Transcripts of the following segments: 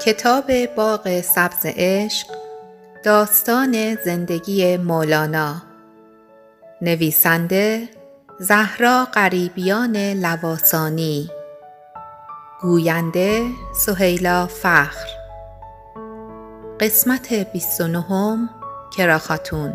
کتاب باغ سبز عشق داستان زندگی مولانا. نویسنده زهرا غریبیان لواسانی. گوینده سهیلا فخر. قسمت بیست و نهم کراخاتون.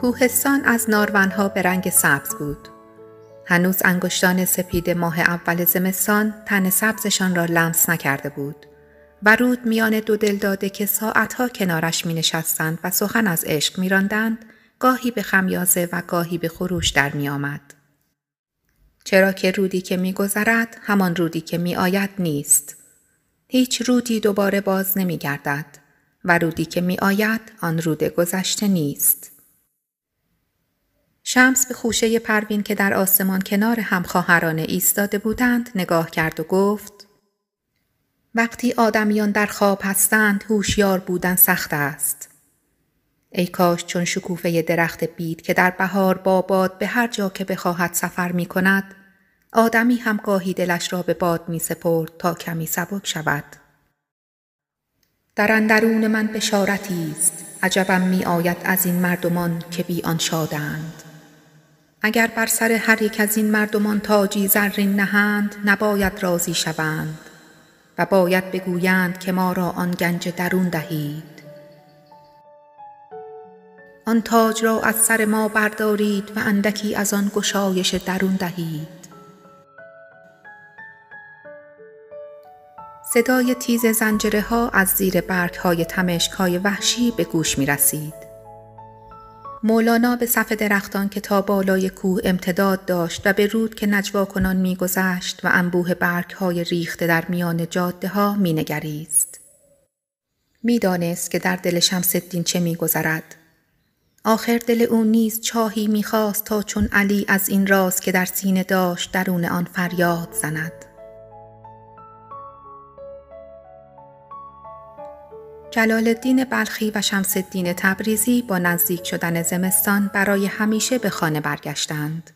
کوهستان از نارونها به رنگ سبز بود. هنوز انگشتان سپید ماه اول زمستان تن سبزشان را لمس نکرده بود و رود میان دو دل داده که ساعتها کنارش می نشستند و سخن از عشق می راندند، گاهی به خمیازه و گاهی به خروش در می آمد. چرا که رودی که می گذرد همان رودی که می آید نیست. هیچ رودی دوباره باز نمی گردد و رودی که می آید آن رود گذشته نیست. شمس به خوشه پروین که در آسمان کنار همخواهرانه ایستاده بودند نگاه کرد و گفت وقتی آدمیان در خواب هستند هوشیار بودن سخت است. ای کاش چون شکوفه درخت بید که در بهار با باد به هر جا که بخواهد سفر می کند آدمی هم گاهی دلش را به باد می سپرد تا کمی سبک شود. در اندرون من بشارتی است عجبم می آید از این مردمان که بی آن شادند. اگر بر سر هر یک از این مردمان تاجی زرین نهند نباید راضی شوند و باید بگویند که ما را آن گنج درون دهید آن تاج را از سر ما بردارید و اندکی از آن گشایش درون دهید صدای تیز زنجره ها از زیر برگ های تمشک های وحشی به گوش می رسید. مولانا به صف درختان که تا بالای کوه امتداد داشت و به رود که نجوا کنان میگذشت و انبوه برگ های ریخته در میان جاده ها می نگریست. می دانست که در دل شمس الدین چه می گذرد. آخر دل او نیز چاهی می‌خواست تا چون علی از این راز که در سینه داشت درون آن فریاد زند. جلال الدین بلخی و شمس الدین تبریزی با نزدیک شدن زمستان برای همیشه به خانه برگشتند.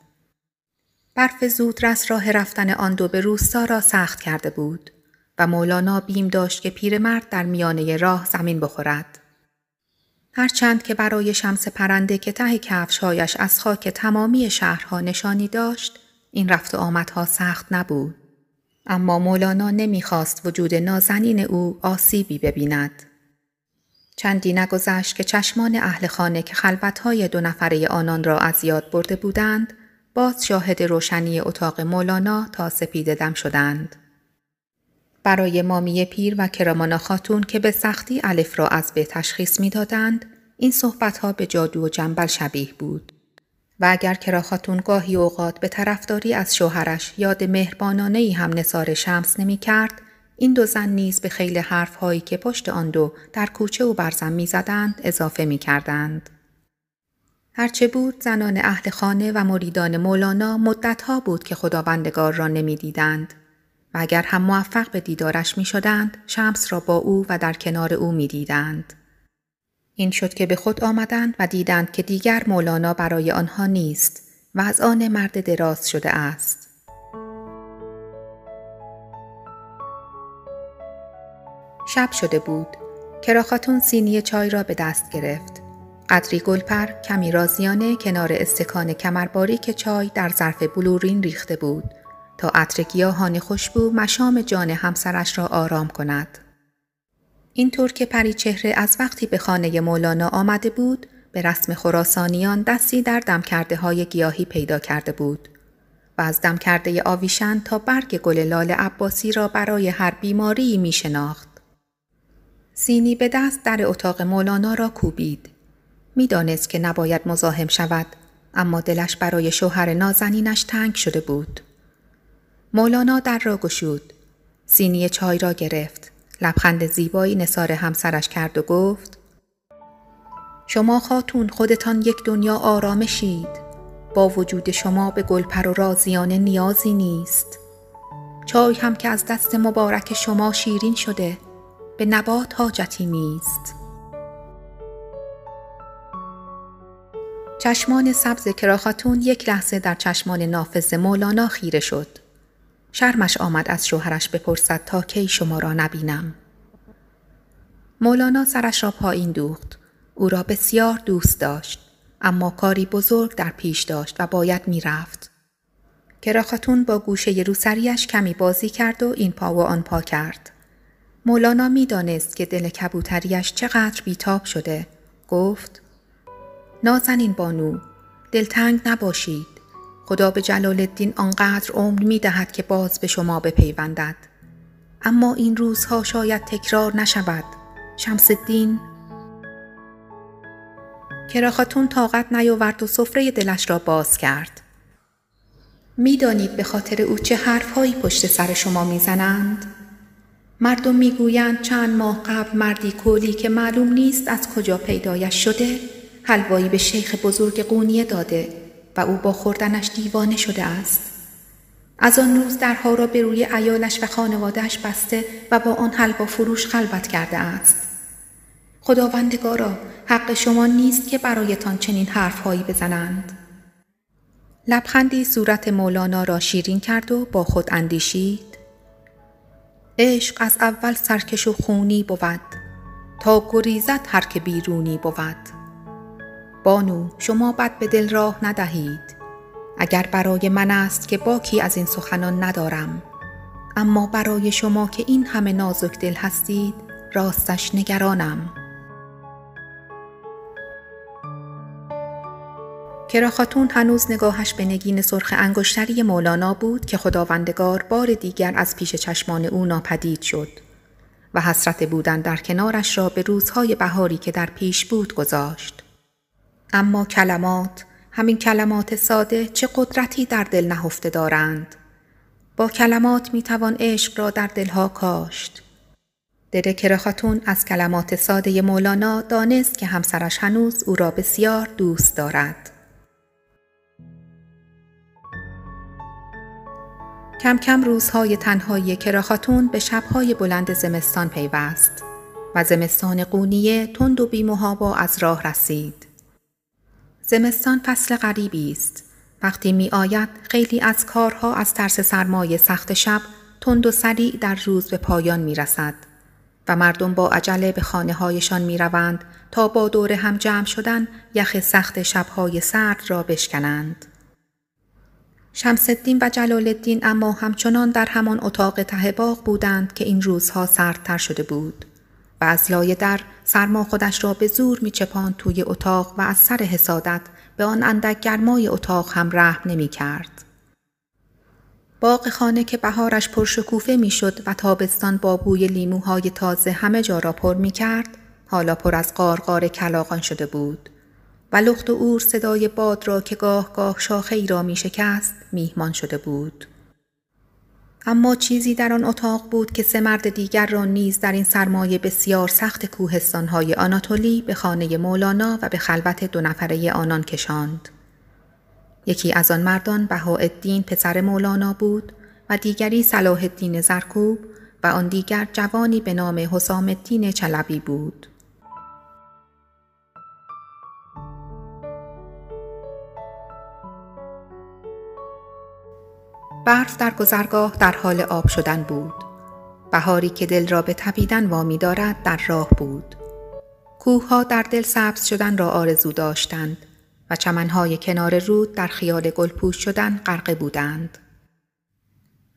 برف زودرس راه رفتن آن دو به روستا را سخت کرده بود و مولانا بیم داشت که پیرمرد در میانه راه زمین بخورد. هرچند که برای شمس پرنده که ته کفشهایش از خاک تمامی شهرها نشانی داشت، این رفت و آمدها سخت نبود. اما مولانا نمی‌خواست وجود نازنین او آسیبی ببیند. چندی نگذشت که چشمان اهل خانه که خلوتهای دو نفره آنان را از یاد برده بودند، باز شاهد روشنی اتاق مولانا تا سپیده دم شدند. برای مامی پیر و کرامانا خاتون که به سختی الف را از به تشخیص می‌دادند، این صحبتها به جادو و جنبل شبیه بود. و اگر کرا خاتون گاهی اوقات به طرفداری از شوهرش یاد مهربانانه ای هم نصار شمس نمی کرد، این دو زن نیز به خیلی حرف هایی که پشت آن دو در کوچه و برزم می زدند اضافه می کردند. هرچه بود زنان اهل خانه و مریدان مولانا مدتها بود که خداوندگار را نمی دیدند و اگر هم موفق به دیدارش می شدند شمس را با او و در کنار او می دیدند. این شد که به خود آمدند و دیدند که دیگر مولانا برای آنها نیست و از آن مرد دراز شده است. شب شده بود. کراخاتون سینی چای را به دست گرفت. قدری گلپر کمی رازیانه کنار استکان کمرباری که چای در ظرف بلورین ریخته بود تا عطر گیاهان خوشبو مشام جان همسرش را آرام کند. اینطور که پری چهره از وقتی به خانه مولانا آمده بود به رسم خراسانیان دستی در دم کرده های گیاهی پیدا کرده بود و از دم کرده آویشن تا برگ گل لال عباسی را برای هر بیماری می شناخت. سینی به دست در اتاق مولانا را کوبید. می‌دانست که نباید مزاحم شود اما دلش برای شوهر نازنینش تنگ شده بود. مولانا در را گشود. سینی چای را گرفت. لبخند زیبایی نصار همسرش کرد و گفت شما خاتون خودتان یک دنیا آرامشید. با وجود شما به گلپر و رازیانه نیازی نیست. چای هم که از دست مبارک شما شیرین شده. به نبات حاجتی نیست چشمان سبز کراخاتون یک لحظه در چشمان نافذ مولانا خیره شد شرمش آمد از شوهرش بپرسد تا کی شما را نبینم. مولانا سرش را پایین دوخت. او را بسیار دوست داشت. اما کاری بزرگ در پیش داشت و باید می‌رفت. کراختون با گوشه روسریش کمی بازی کرد و این پا و آن پا کرد. مولانا می‌دانست که دل کبوتریش چقدر بیتاب شده. گفت نازنین بانو دلتنگ نباشید. خدا به جلال الدین آنقدر عمر می دهد که باز به شما بپیوندد. اما این روزها شاید تکرار نشود. شمس الدین کراخاتون طاقت نیاورد و سفره دلش را باز کرد. می‌دانید به خاطر او چه حرفهایی پشت سر شما می‌زنند؟ مردم می‌گویند چند ماه قبل مردی کولی که معلوم نیست از کجا پیدایش شده حلوایی به شیخ بزرگ قونیه داده و او با خوردنش دیوانه شده است. از آن روز درها را به روی ایالش و خانوادهش بسته و با آن حلوا فروش خلوت کرده است. خداوندگارا حق شما نیست که برایتان چنین حرفهایی بزنند. لبخندی صورت مولانا را شیرین کرد و با خود اندیشید عشق از اول سرکش و خونی بود تا گریزت هر که بیرونی بود. بانو شما بد به دل راه ندهید. اگر برای من است که باکی از این سخنان ندارم. اما برای شما که این همه نازک دل هستید راستش نگرانم. کراخاتون هنوز نگاهش به نگین سرخ انگشتری مولانا بود که خداوندگار بار دیگر از پیش چشمان او ناپدید شد و حسرت بودن در کنارش را به روزهای بهاری که در پیش بود گذاشت. اما کلمات، همین کلمات ساده چه قدرتی در دل نهفته دارند. با کلمات می توان عشق را در دلها کاشت. دل کراخاتون از کلمات ساده مولانا دانست که همسرش هنوز او را بسیار دوست دارد. کم کم روزهای تنهایی کراخاتون به شبهای بلند زمستان پیوست و زمستان قونیه تند و بیمهابا از راه رسید. زمستان فصل غریبی است. وقتی می آید خیلی از کارها از ترس سرمایه سخت شب تند و سریع در روز به پایان می رسد و مردم با عجله به خانه هایشان می روند تا با دور هم جمع شدن یخ سخت شبهای سرد را بشکنند. شمسدین و جلال الدین اما همچنان در همان اتاق ته باغ بودند که این روزها سردتر شده بود و از لایه در سرما خودش را به زور می چپان توی اتاق و از سر حسادت به آن اندک گرمای اتاق هم رحم نمی کرد. باغ خانه که بهارش پرشکوفه می شد و تابستان با بوی لیموهای تازه همه جا را پر می کرد، حالا پر از قارقار کلاغان شده بود. لخت و اور صدای باد را که گاه گاه شاخه ای را می شکست میهمان شده بود. اما چیزی در آن اتاق بود که سه مرد دیگر را نیز در این سرمایه بسیار سخت کوهستانهای آناتولی به خانه مولانا و به خلوت دو نفره آنان کشاند. یکی از آن مردان بهاءالدین پسر مولانا بود و دیگری صلاح الدین زرکوب و آن دیگر جوانی به نام حسام الدین چلبی بود. برف در گذرگاه در حال آب شدن بود. بهاری که دل را به تپیدن وامی دارد در راه بود. کوه در دل سبز شدن را آرزو داشتند و چمنهای کنار رود در خیال گلپوش شدن غرقه بودند.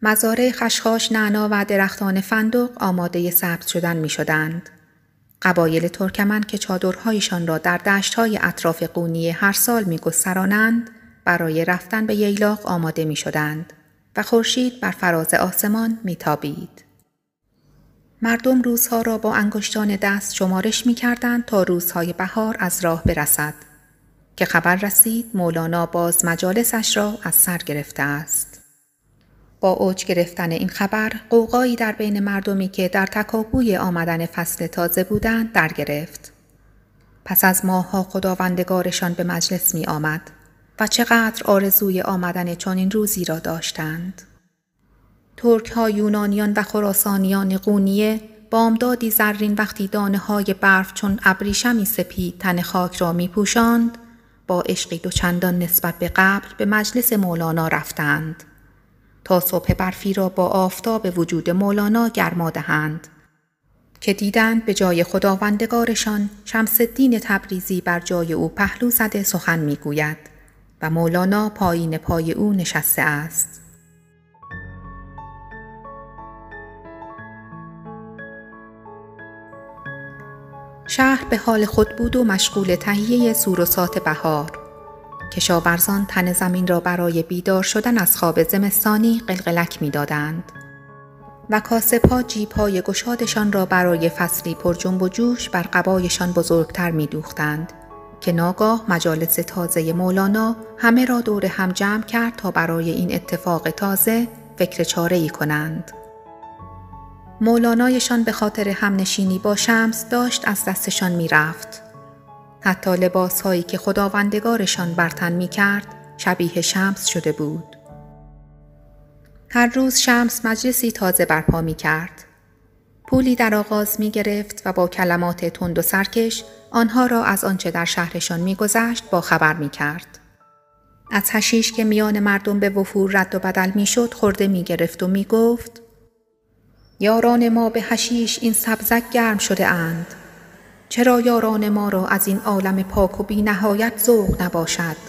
مزارع خشخاش نعنا و درختان فندق آماده سبز شدن می شدند. قبایل ترکمن که چادرهایشان را در دشتهای اطراف قونیه هر سال می گسترانند برای رفتن به ییلاق آماده می شدند. و خورشید بر فراز آسمان میتابید. مردم روزها را با انگشتان دست شمارش می کردند تا روزهای بهار از راه برسد که خبر رسید مولانا باز مجالسش را از سر گرفته است. با اوج گرفتن این خبر قوقایی در بین مردمی که در تکاپوی آمدن فصل تازه بودند در گرفت. پس از ماهها خداوندگارشان به مجلس می آمد و چقدر آرزوی آمدن چنین روزی را داشتند. ترک ها یونانیان و خراسانیان قونیه بامدادی زرین وقتی دانه های برف چون ابریشمی سپید تن خاک را می پوشاند با عشقی دو چندان نسبت به قبل به مجلس مولانا رفتند تا صبح برفی را با آفتاب وجود مولانا گرما دهند که دیدند به جای خداوندگارشان شمس الدین تبریزی بر جای او پهلو زده سخن می‌گوید و مولانا پایین پای او نشسته است. شهر به حال خود بود و مشغول تهیه سوروسات بهار. کشاورزان تن زمین را برای بیدار شدن از خواب زمستانی قلقلک می‌دادند. و کاسبها جیبهای گشادشان را برای فصلی پر جنب و جوش بر قبایشان بزرگتر می دوختند که ناگاه مجالس تازه مولانا همه را دور هم جمع کرد تا برای این اتفاق تازه فکر چاره ای کنند. مولانایشان به خاطر همنشینی با شمس داشت از دستشان می رفت. حتی لباس هایی که خداوندگارشان برتن می کرد شبیه شمس شده بود. هر روز شمس مجلسی تازه برپا می کرد. پولی در آغاز می گرفت و با کلمات تند و سرکش آنها را از آنچه در شهرشان می گذشت با خبر می کرد. از هشیش که میان مردم به وفور رد و بدل می شد خورده می گرفت و می گفت یاران ما به هشیش این سبزک گرم شده اند. چرا یاران ما را از این عالم پاک و بی نهایت ذوق نباشد؟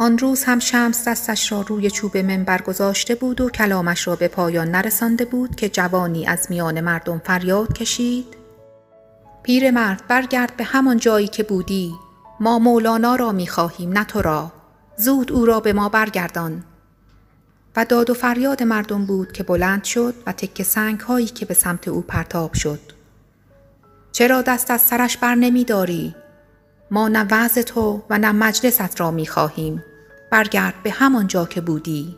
آن روز هم شمس دستش را روی چوب منبر گذاشته بود و کلامش را به پایان نرسانده بود که جوانی از میان مردم فریاد کشید. پیرمرد برگرد به همان جایی که بودی. ما مولانا را می خواهیم نه تو را. زود او را به ما برگردان. و داد و فریاد مردم بود که بلند شد و تک سنگ هایی که به سمت او پرتاب شد. چرا دست از سرش بر نمی داری؟ ما نه وعظ تو و نه مجلست را می خواهیم. برگرد به همان جا که بودی.